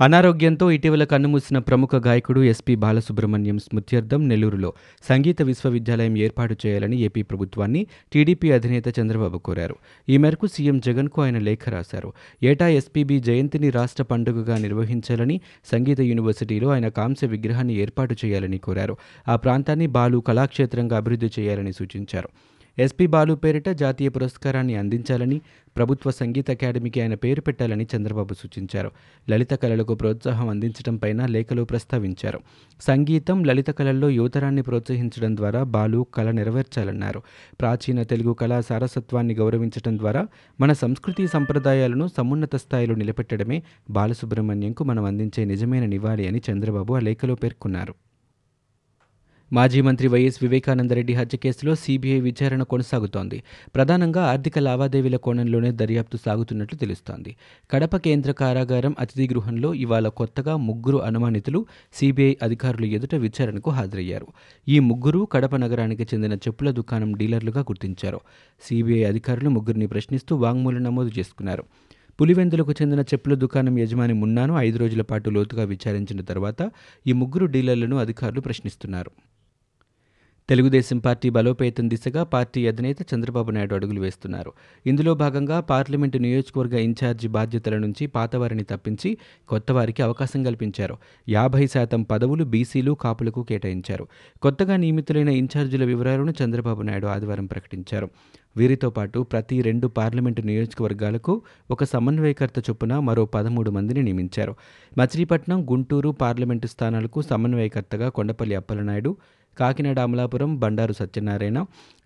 అనారోగ్యంతో ఇటీవల కన్నుమూసిన ప్రముఖ గాయకుడు ఎస్పీ బాలసుబ్రహ్మణ్యం స్మృత్యర్థం నెల్లూరులో సంగీత విశ్వవిద్యాలయం ఏర్పాటు చేయాలని ఏపీ ప్రభుత్వాన్ని టీడీపీ అధినేత చంద్రబాబు కోరారు. ఈ మేరకు సీఎం జగన్కు ఆయన లేఖ రాశారు. ఏటా ఎస్పీబీ జయంతిని రాష్ట్ర పండుగగా నిర్వహించాలని సంగీత యూనివర్సిటీలో ఆయన కాంస్య విగ్రహాన్ని ఏర్పాటు చేయాలని కోరారు. ఆ ప్రాంతాన్ని బాలు కళాక్షేత్రంగా అభివృద్ధి చేయాలని సూచించారు. ఎస్పీ బాలు పేరిట జాతీయ పురస్కారాన్ని అందించాలని ప్రభుత్వ సంగీత అకాడమీకి ఆయన పేరు పెట్టాలని చంద్రబాబు సూచించారు. లలిత కళలకు ప్రోత్సాహం అందించడంపైన లేఖలో ప్రస్తావించారు. సంగీతం లలిత కళల్లో యువతరాన్ని ప్రోత్సహించడం ద్వారా బాలు కళ నెరవేర్చాలన్నారు. ప్రాచీన తెలుగు కళా సారసత్వాన్ని గౌరవించడం ద్వారా మన సంస్కృతి సంప్రదాయాలను సమున్నత స్థాయిలో నిలబెట్టడమే బాలసుబ్రహ్మణ్యంకు మనం అందించే నిజమైన నివాళి అని చంద్రబాబు ఆ లేఖలో పేర్కొన్నారు. మాజీ మంత్రి వైఎస్ వివేకానందరెడ్డి హత్య కేసులో సీబీఐ విచారణ కొనసాగుతోంది. ప్రధానంగా ఆర్థిక లావాదేవీల కోణంలోనే దర్యాప్తు సాగుతున్నట్లు తెలుస్తోంది. కడప కేంద్ర కారాగారం అతిథి గృహంలో ఇవాళ కొత్తగా ముగ్గురు అనుమానితులు సీబీఐ అధికారులు ఎదుట విచారణకు హాజరయ్యారు. ఈ ముగ్గురు కడప నగరానికి చెందిన చెప్పుల దుకాణం డీలర్లుగా గుర్తించారు. సీబీఐ అధికారులు ముగ్గురిని ప్రశ్నిస్తూ వాంగ్మూలం నమోదు చేసుకున్నారు. పులివెందులకు చెందిన చెప్పుల దుకాణం యజమాని మున్నాను ఐదు రోజుల పాటు లోతుగా విచారించిన తర్వాత ఈ ముగ్గురు డీలర్లను అధికారులు ప్రశ్నిస్తున్నారు. తెలుగుదేశం పార్టీ బలోపేతం దిశగా పార్టీ అధినేత చంద్రబాబు నాయుడు అడుగులు వేస్తున్నారు. ఇందులో భాగంగా పార్లమెంటు నియోజకవర్గ ఇన్ఛార్జి బాధ్యతల నుంచి పాతవారిని తప్పించి కొత్తవారికి అవకాశం కల్పించారు. యాభై శాతం పదవులు బీసీలు కాపులకు కేటాయించారు. కొత్తగా నియమితులైన ఇన్ఛార్జీల వివరాలను చంద్రబాబు నాయుడు ఆదివారం ప్రకటించారు. వీరితో పాటు ప్రతి రెండు పార్లమెంటు నియోజకవర్గాలకు ఒక సమన్వయకర్త చొప్పున మరో పదమూడు మందిని నియమించారు. మచిలీపట్నం గుంటూరు పార్లమెంటు స్థానాలకు సమన్వయకర్తగా కొండపల్లి అప్పలనాయుడు కాకినాడ అమలాపురం బండారు సత్యనారాయణ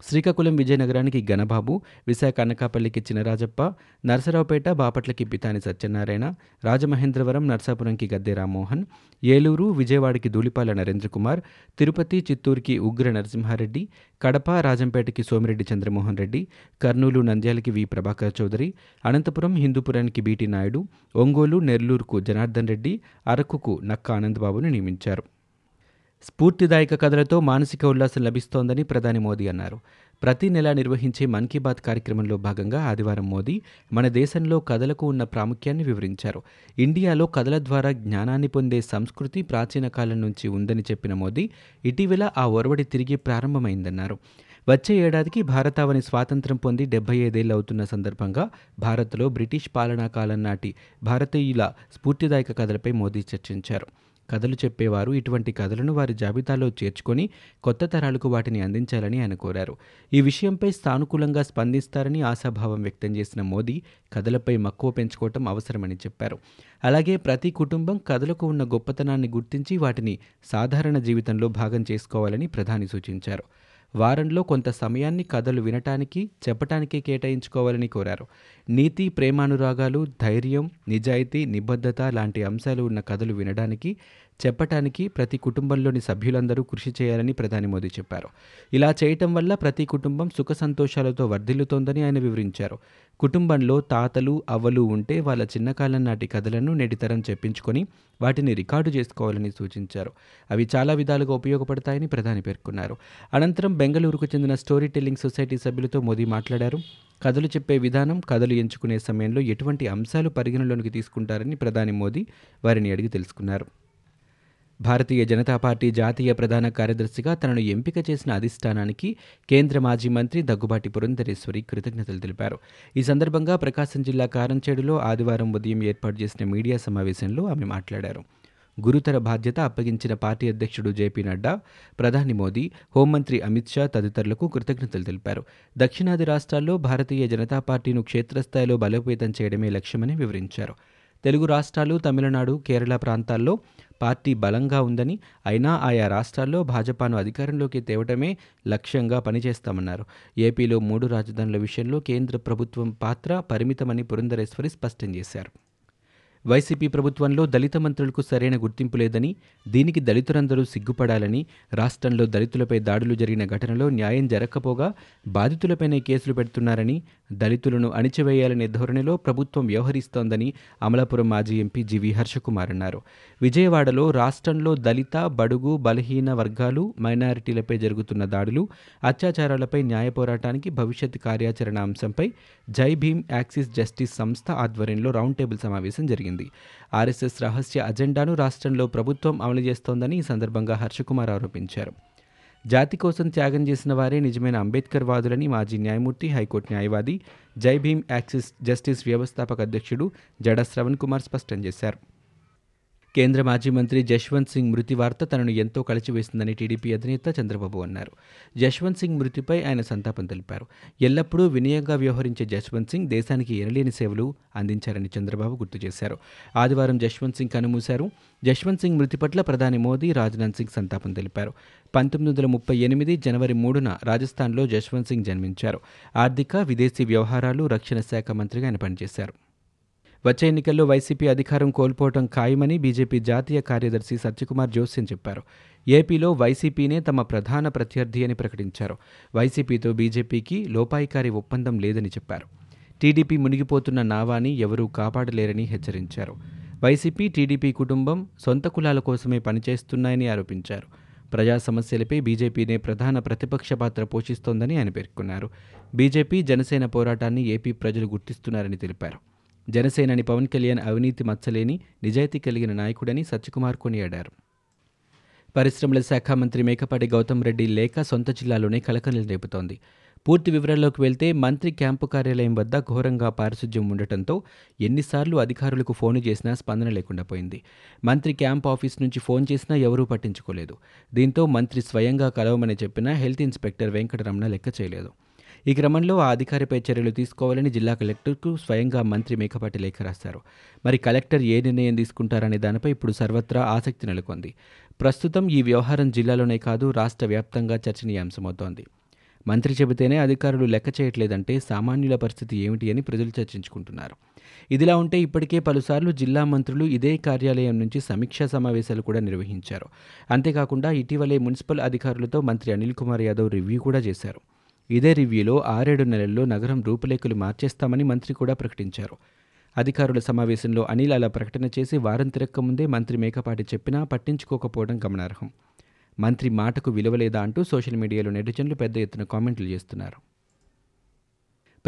శ్రీకాకుళం విజయనగరానికి గణబాబు విశాఖ అనకాపల్లికి చినరాజప్ప నరసరావుపేట బాపట్లకి పితాని సత్యనారాయణ రాజమహేంద్రవరం నర్సాపురంకి గద్దె రామ్మోహన్ ఏలూరు విజయవాడకి ధూళిపాల నరేంద్రకుమార్ తిరుపతి చిత్తూరుకి ఉగ్ర నరసింహారెడ్డి కడప రాజంపేటకి సోమిరెడ్డి చంద్రమోహన్ రెడ్డి కర్నూలు నంద్యాలకి వి ప్రభాకర్ చౌదరి అనంతపురం హిందూపురానికి బీటీ నాయుడు ఒంగోలు నెల్లూరుకు జనార్దన్ రెడ్డి అరకుకు నక్క ఆనందబాబును నియమించారు. స్ఫూర్తిదాయక కథలతో మానసిక ఉల్లాసం లభిస్తోందని ప్రధాని మోదీ అన్నారు. ప్రతి నెల నిర్వహించే మన్ కీ బాత్ కార్యక్రమంలో భాగంగా ఆదివారం మోదీ మన దేశంలో కథలకు ఉన్న ప్రాముఖ్యాన్ని వివరించారు. ఇండియాలో కథల ద్వారా జ్ఞానాన్ని పొందే సంస్కృతి ప్రాచీన కాలం నుంచి ఉందని చెప్పిన మోదీ ఇటీవల ఆ ఒరవడి తిరిగి ప్రారంభమైందన్నారు. వచ్చే ఏడాదికి భారతావని స్వాతంత్రం పొంది డెబ్బై ఐదేళ్ళు అవుతున్న సందర్భంగా భారత్లో బ్రిటిష్ పాలనా కాలం నాటి భారతీయుల స్ఫూర్తిదాయక కథలపై మోదీ చర్చించారు. కథలు చెప్పేవారు. ఇటువంటి కథలను వారి జాబితాలో చేర్చుకొని కొత్త తరాలకు వాటిని అందించాలని ఆయన కోరారు. ఈ విషయంపై సానుకూలంగా స్పందిస్తారని ఆశాభావం వ్యక్తం చేసిన మోదీ కథలపై మక్కువ పెంచుకోవటం అవసరమని చెప్పారు. అలాగే ప్రతి కుటుంబం కథలకు ఉన్న గొప్పతనాన్ని గుర్తించి వాటిని సాధారణ జీవితంలో భాగం చేసుకోవాలని ప్రధాని సూచించారు. వారంలో కొంత సమయాన్ని కథలు వినటానికి చెప్పటానికి కేటాయించుకోవాలని కోరారు. నీతి ప్రేమానురాగాలు ధైర్యం నిజాయితీ నిబద్ధత లాంటి అంశాలు ఉన్న కథలు వినడానికి చెప్పటానికి ప్రతి కుటుంబంలోని సభ్యులందరూ కృషి చేయాలని ప్రధాని మోదీ చెప్పారు. ఇలా చేయటం వల్ల ప్రతి కుటుంబం సుఖ సంతోషాలతో వర్ధిల్లుతోందని ఆయన వివరించారు. కుటుంబంలో తాతలు అవ్వలు ఉంటే వాళ్ళ చిన్నకాలం నాటి కథలను నేటితరం చెప్పించుకొని వాటిని రికార్డు చేసుకోవాలని సూచించారు. అవి చాలా విధాలుగా ఉపయోగపడతాయని ప్రధాని పేర్కొన్నారు. అనంతరం బెంగళూరుకు చెందిన స్టోరీ టెల్లింగ్ సొసైటీ సభ్యులతో మోదీ మాట్లాడారు. కథలు చెప్పే విధానం కథలు ఎంచుకునే సమయంలో ఎటువంటి అంశాలు పరిగణలోనికి తీసుకుంటారని ప్రధాని మోదీ వారిని అడిగి తెలుసుకున్నారు. భారతీయ జనతా పార్టీ జాతీయ ప్రధాన కార్యదర్శిగా తనను ఎంపిక చేసిన అధిష్టానానికి కేంద్ర మాజీ మంత్రి దగ్గుబాటి పురంధరేశ్వరి కృతజ్ఞతలు తెలిపారు. ఈ సందర్భంగా ప్రకాశం జిల్లా కారంచేడులో ఆదివారం ఉదయం ఏర్పాటు చేసిన మీడియా సమావేశంలో ఆమె మాట్లాడారు. గురుతర బాధ్యత అప్పగించిన పార్టీ అధ్యక్షుడు జేపీ నడ్డా ప్రధాని మోదీ హోంమంత్రి అమిత్ షా తదితరులకు కృతజ్ఞతలు తెలిపారు. దక్షిణాది రాష్ట్రాల్లో భారతీయ జనతా పార్టీను క్షేత్రస్థాయిలో బలోపేతం చేయడమే లక్ష్యమని వివరించారు. తెలుగు రాష్ట్రాలు తమిళనాడు కేరళ ప్రాంతాల్లో పార్టీ బలంగా ఉందని అయినా ఆయా రాష్ట్రాల్లో భాజపాను అధికారంలోకి తేవటమే లక్ష్యంగా పనిచేస్తామన్నారు. ఏపీలో మూడు రాజధానుల విషయంలో కేంద్ర ప్రభుత్వం పాత్ర పరిమితమని పురంధరేశ్వరి స్పష్టం చేశారు. వైసీపీ ప్రభుత్వంలో దళిత మంత్రులకు సరైన గుర్తింపు లేదని దీనికి దళితులందరూ సిగ్గుపడాలని రాష్ట్రంలో దళితులపై దాడులు జరిగిన ఘటనలో న్యాయం జరగకపోగా బాధితులపైనే కేసులు పెడుతున్నారని దళితులను అణిచివేయాలనే ధోరణిలో ప్రభుత్వం వ్యవహరిస్తోందని అమలాపురం మాజీ ఎంపీ జీవి హర్షకుమార్ అన్నారు. విజయవాడలో రాష్ట్రంలో దళిత బడుగు బలహీన వర్గాలు మైనారిటీలపై జరుగుతున్న దాడులు అత్యాచారాలపై న్యాయ పోరాటానికి భవిష్యత్ కార్యాచరణ అంశంపై జై భీమ్ యాక్సిస్ జస్టిస్ సంస్థ ఆధ్వర్యంలో రౌండ్ టేబుల్ సమావేశం జరిగింది. ఆర్ఎస్ఎస్ రహస్య అజెండాను రాష్ట్రంలో ప్రభుత్వం అమలు చేస్తోందని ఈ సందర్భంగా హర్షకుమార్ ఆరోపించారు. జాతి కోసం త్యాగం చేసిన వారే నిజమైన అంబేద్కర్ వాదులని మాజీ న్యాయమూర్తి హైకోర్టు న్యాయవాది జై భీమ్ యాక్సిస్ జస్టిస్ వ్యవస్థాపక అధ్యక్షుడు జడ శ్రవణ్ కుమార్ స్పష్టం చేశారు. కేంద్ర మాజీ మంత్రి జశ్వంత్ సింగ్ మృతి వార్త తనను ఎంతో కలిచివేసిందని టీడీపీ అధినేత చంద్రబాబు అన్నారు. జశ్వంత్ సింగ్ మృతిపై ఆయన సంతాపం తెలిపారు. ఎల్లప్పుడూ వినయంగా వ్యవహరించే జశ్వంత్ సింగ్ దేశానికి ఎనలేని సేవలు అందించారని చంద్రబాబు గుర్తు చేశారు. ఆదివారం జశ్వంత్ సింగ్ కనుమూశారు. జశ్వంత్ సింగ్ మృతి పట్ల ప్రధాని మోదీ రాజ్నాథ్ సింగ్ సంతాపం తెలిపారు. పంతొమ్మిది వందల ముప్పై ఎనిమిది జనవరి మూడున రాజస్థాన్లో జశ్వంత్ సింగ్ జన్మించారు. ఆర్థిక విదేశీ వ్యవహారాలు రక్షణ శాఖ మంత్రిగా ఆయన పనిచేశారు. వచ్చే ఎన్నికల్లో వైసీపీ అధికారం కోల్పోవటం ఖాయమని బీజేపీ జాతీయ కార్యదర్శి సత్యకుమార్ జోస్యం చెప్పారు. ఏపీలో వైసీపీనే తమ ప్రధాన ప్రత్యర్థి అని ప్రకటించారు. వైసీపీతో బీజేపీకి లోపాయికారి ఒప్పందం లేదని చెప్పారు. టీడీపీ మునిగిపోతున్న నావాని ఎవరూ కాపాడలేరని హెచ్చరించారు. వైసీపీ టీడీపీ కుటుంబం సొంత కులాల కోసమే పనిచేస్తున్నాయని ఆరోపించారు. ప్రజా సమస్యలపై బీజేపీనే ప్రధాన ప్రతిపక్ష పాత్ర పోషిస్తోందని ఆయన పేర్కొన్నారు. బీజేపీ జనసేన పోరాటాన్ని ఏపీ ప్రజలు గుర్తిస్తున్నారని తెలిపారు. జనసేనని పవన్ కళ్యాణ్ అవినీతి మచ్చలేని నిజాయితీ కలిగిన నాయకుడని సత్యకుమార్ కొనియాడారు. పరిశ్రమల శాఖ మంత్రి మేకపాటి గౌతమ్ రెడ్డి లేఖ సొంత జిల్లాలోనే కలకలం రేపుతోంది. పూర్తి వివరాల్లోకి వెళ్తే మంత్రి క్యాంపు కార్యాలయం వద్ద ఘోరంగా పారిశుధ్యం ఉండటంతో ఎన్నిసార్లు అధికారులకు ఫోన్ చేసినా స్పందన లేకుండా పోయింది. మంత్రి క్యాంప్ ఆఫీస్ నుంచి ఫోన్ చేసినా ఎవరూ పట్టించుకోలేదు. దీంతో మంత్రి స్వయంగా కలవమని చెప్పినా హెల్త్ ఇన్స్పెక్టర్ వెంకటరమణ లెక్క చేయలేదు. ఈ క్రమంలో ఆ అధికారిపై చర్యలు తీసుకోవాలని జిల్లా కలెక్టర్కు స్వయంగా మంత్రి మేకపాటి లేఖ రాశారు. మరి కలెక్టర్ ఏ నిర్ణయం తీసుకుంటారనే దానిపై ఇప్పుడు సర్వత్రా ఆసక్తి నెలకొంది. ప్రస్తుతం ఈ వ్యవహారం జిల్లాలోనే కాదు రాష్ట్ర వ్యాప్తంగా చర్చనీయాంశమవుతోంది. మంత్రి చెబితేనే అధికారులు లెక్క చేయట్లేదంటే సామాన్యుల పరిస్థితి ఏమిటి అని ప్రజలు చర్చించుకుంటున్నారు. ఇదిలా ఉంటే ఇప్పటికే పలుసార్లు జిల్లా మంత్రులు ఇదే కార్యాలయం నుంచి సమీక్షా సమావేశాలు కూడా నిర్వహించారు. అంతేకాకుండా ఇటీవలే మున్సిపల్ అధికారులతో మంత్రి అనిల్ కుమార్ యాదవ్ రివ్యూ కూడా చేశారు. ఇదే రివ్యూలో ఆరేడు నెలల్లో నగరం రూపురేఖలు మార్చేస్తామని మంత్రి కూడా ప్రకటించారు. అధికారుల సమావేశంలో అనిల్ అలా ప్రకటన చేసి వారం తిరక్క ముందే మంత్రి మేకపాటి చెప్పినా పట్టించుకోకపోవడం గమనార్హం. మంత్రి మాటకు విలువలేదా అంటూ సోషల్ మీడియాలో నెటిజన్లు పెద్ద ఎత్తున కామెంట్లు చేస్తున్నారు.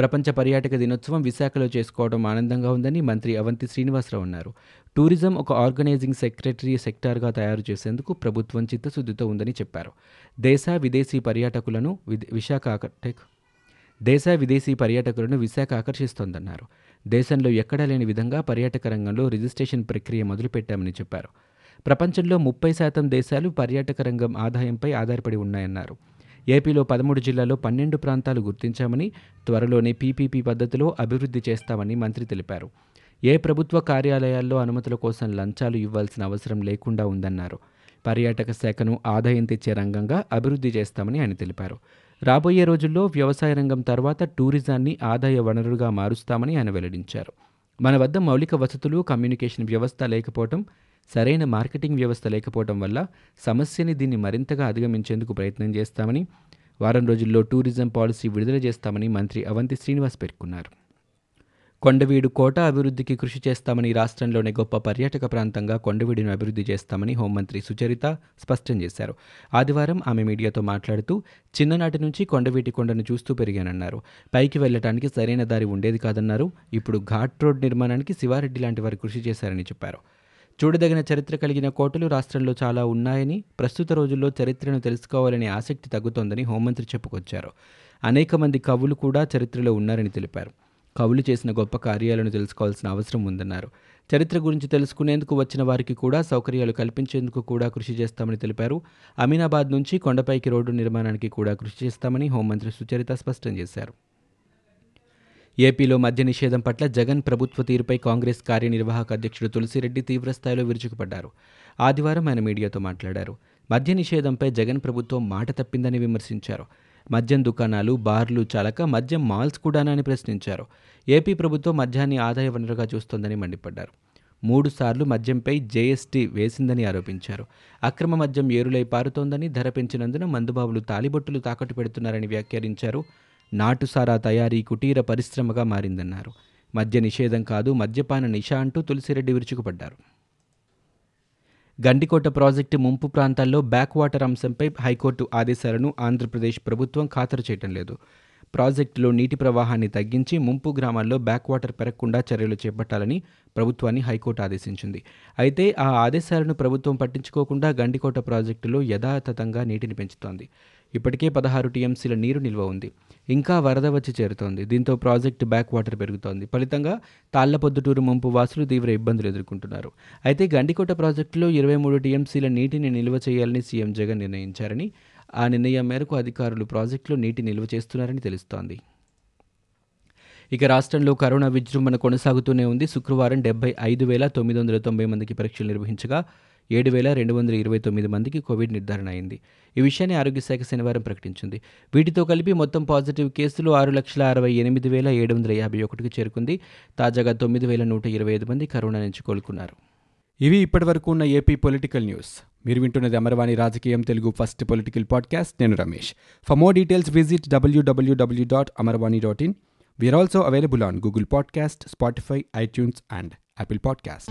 ప్రపంచ పర్యాటక దినోత్సవం విశాఖలో చేసుకోవడం ఆనందంగా ఉందని మంత్రి అవంతి శ్రీనివాసరావు అన్నారు. టూరిజం ఒక ఆర్గనైజింగ్ సెక్రటరీ సెక్టార్గా తయారు చేసేందుకు ప్రభుత్వం చిత్తశుద్ధితో ఉందని చెప్పారు. దేశ విదేశీ పర్యాటకులను విశాఖ ఆకర్టెక్ దేశ విదేశీ పర్యాటకులను విశాఖ ఆకర్షిస్తోందన్నారు. దేశంలో ఎక్కడా లేని విధంగా పర్యాటక రంగంలో రిజిస్ట్రేషన్ ప్రక్రియ మొదలుపెట్టామని చెప్పారు. ప్రపంచంలో ముప్పై శాతం దేశాలు పర్యాటక రంగం ఆదాయంపై ఆధారపడి ఉన్నాయన్నారు. ఏపీలో పదమూడు జిల్లాలో పన్నెండు ప్రాంతాలు గుర్తించామని త్వరలోనే పీపీపీ పద్ధతిలో అభివృద్ధి చేస్తామని మంత్రి తెలిపారు. ఏ ప్రభుత్వ కార్యాలయాల్లో అనుమతుల కోసం లంచాలు ఇవ్వాల్సిన అవసరం లేకుండా ఉందన్నారు. పర్యాటక శాఖను ఆదాయం తెచ్చే రంగంగా అభివృద్ధి చేస్తామని ఆయన తెలిపారు. రాబోయే రోజుల్లో వ్యవసాయ రంగం తర్వాత టూరిజాన్ని ఆదాయ వనరుగా మారుస్తామని ఆయన వెల్లడించారు. మన వద్ద మౌలిక వసతులు కమ్యూనికేషన్ వ్యవస్థ లేకపోవడం సరైన మార్కెటింగ్ వ్యవస్థ లేకపోవడం వల్ల సమస్యని దీన్ని మరింతగా అధిగమించేందుకు ప్రయత్నం చేస్తామని వారం రోజుల్లో టూరిజం పాలసీ విడుదల చేస్తామని మంత్రి అవంతి శ్రీనివాస్ పేర్కొన్నారు. కొండవీడు కోట అభివృద్ధికి కృషి చేస్తామని రాష్ట్రంలోనే గొప్ప పర్యాటక ప్రాంతంగా కొండవీడును అభివృద్ధి చేస్తామని హోంమంత్రి సుచరిత స్పష్టం చేశారు. ఆదివారం ఆమె మీడియాతో మాట్లాడుతూ చిన్ననాటి నుంచి కొండవీటి కొండను చూస్తూ పెరిగానన్నారు. పైకి వెళ్ళడానికి సరైన దారి ఉండేది కాదన్నారు. ఇప్పుడు ఘాట్ రోడ్ నిర్మాణానికి శివారెడ్డి లాంటి వారు కృషి చేశారని చెప్పారు. చూడదగిన చరిత్ర కలిగిన కోటలు రాష్ట్రంలో చాలా ఉన్నాయని ప్రస్తుత రోజుల్లో చరిత్రను తెలుసుకోవాలనే ఆసక్తి తగ్గుతోందని హోంమంత్రి చెప్పుకొచ్చారు. అనేక మంది కవులు కూడా చరిత్రలో ఉన్నారని తెలిపారు. కవులు చేసిన గొప్ప కార్యాలను తెలుసుకోవాల్సిన అవసరం ఉందన్నారు. చరిత్ర గురించి తెలుసుకునేందుకు వచ్చిన వారికి కూడా సౌకర్యాలు కల్పించేందుకు కూడా కృషి చేస్తామని తెలిపారు. అమీనాబాద్ నుంచి కొండపైకి రోడ్డు నిర్మాణానికి కూడా కృషి చేస్తామని హోంమంత్రి సుచరిత స్పష్టం చేశారు. ఏపీలో మద్య నిషేధం పట్ల జగన్ ప్రభుత్వ తీరుపై కాంగ్రెస్ కార్యనిర్వాహక అధ్యక్షుడు తులసిరెడ్డి తీవ్రస్థాయిలో విరుచుకుపడ్డారు. ఆదివారం ఆయన మీడియాతో మాట్లాడారు. మద్య నిషేధంపై జగన్ ప్రభుత్వం మాట తప్పిందని విమర్శించారు. మద్యం దుకాణాలు బార్లు చాలక మద్యం మాల్స్ కూడానని ప్రశ్నించారు. ఏపీ ప్రభుత్వం మద్యాన్ని ఆదాయ వనరుగా చూస్తోందని మండిపడ్డారు. మూడుసార్లు మద్యంపై జేఎస్టీ వేసిందని ఆరోపించారు. అక్రమ మద్యం ఏరులై పారుతోందని ధర పెంచినందున మందుబాబులు తాలిబొట్టులు తాకట్టు పెడుతున్నారని వ్యాఖ్యానించారు నాటుసారా తయారీ కుటీర పరిశ్రమగా మారిందన్నారు. మద్య నిషేధం కాదు మద్యపాన నిష అంటూ తులసిరెడ్డి విరుచుకుపడ్డారు. గండికోట ప్రాజెక్టు ముంపు ప్రాంతాల్లో బ్యాక్ వాటర్ అంశంపై హైకోర్టు ఆదేశాలను ఆంధ్రప్రదేశ్ ప్రభుత్వం ఖాతరు చేయటం లేదు. ప్రాజెక్టులో నీటి ప్రవాహాన్ని తగ్గించి ముంపు గ్రామాల్లో బ్యాక్ వాటర్ పెరగకుండా చర్యలు చేపట్టాలని ప్రభుత్వాన్ని హైకోర్టు ఆదేశించింది. అయితే ఆ ఆదేశాలను ప్రభుత్వం పట్టించుకోకుండా గండికోట ప్రాజెక్టులో యథాతథంగా నీటిని పెంచుతోంది. ఇప్పటికే పదహారు టీఎంసీల నీరు నిల్వ ఉంది. ఇంకా వరద వచ్చి చేరుతోంది. దీంతో ప్రాజెక్టు బ్యాక్ వాటర్ పెరుగుతోంది. ఫలితంగా తాళ్ళపొద్దుటూరు ముంపు వాసులు తీవ్ర ఇబ్బందులు ఎదుర్కొంటున్నారు. అయితే గండికోట ప్రాజెక్టులో ఇరవై మూడు టీఎంసీల నీటిని నిల్వ చేయాలని సీఎం జగన్ నిర్ణయించారని ఆ నిర్ణయం మేరకు అధికారులు ప్రాజెక్టులో నీటి నిల్వ చేస్తున్నారని తెలుస్తోంది. ఇక రాష్ట్రంలో కరోనా విజృంభణ కొనసాగుతూనే ఉంది. శుక్రవారం డెబ్బై ఐదు వేల తొమ్మిది వందల తొంభై మందికి పరీక్షలు నిర్వహించగా ఏడు వేల రెండు వందల ఇరవై తొమ్మిది మందికి కోవిడ్ నిర్ధారణ అయింది. ఈ విషయాన్ని ఆరోగ్యశాఖ శనివారం ప్రకటించింది. వీటితో కలిపి మొత్తం పాజిటివ్ కేసులు ఆరు లక్షల అరవై ఎనిమిది వేల ఏడు వందల యాభై ఒకటికి చేరుకుంది. తాజాగా తొమ్మిది వేల నూట ఇరవై ఐదు మంది కరోనా నుంచి కోలుకున్నారు. ఇవి ఇప్పటివరకు ఉన్న ఏపీ పొలిటికల్ న్యూస్. మీరు వింటున్నది అమరవాణి రాజకీయం తెలుగు ఫస్ట్ పొలిటికల్ పాడ్కాస్ట్. నేను Ramesh. For more details visit W W W dot Amarvani dot in we are also available on Google podcast Spotify iTunes and Apple podcast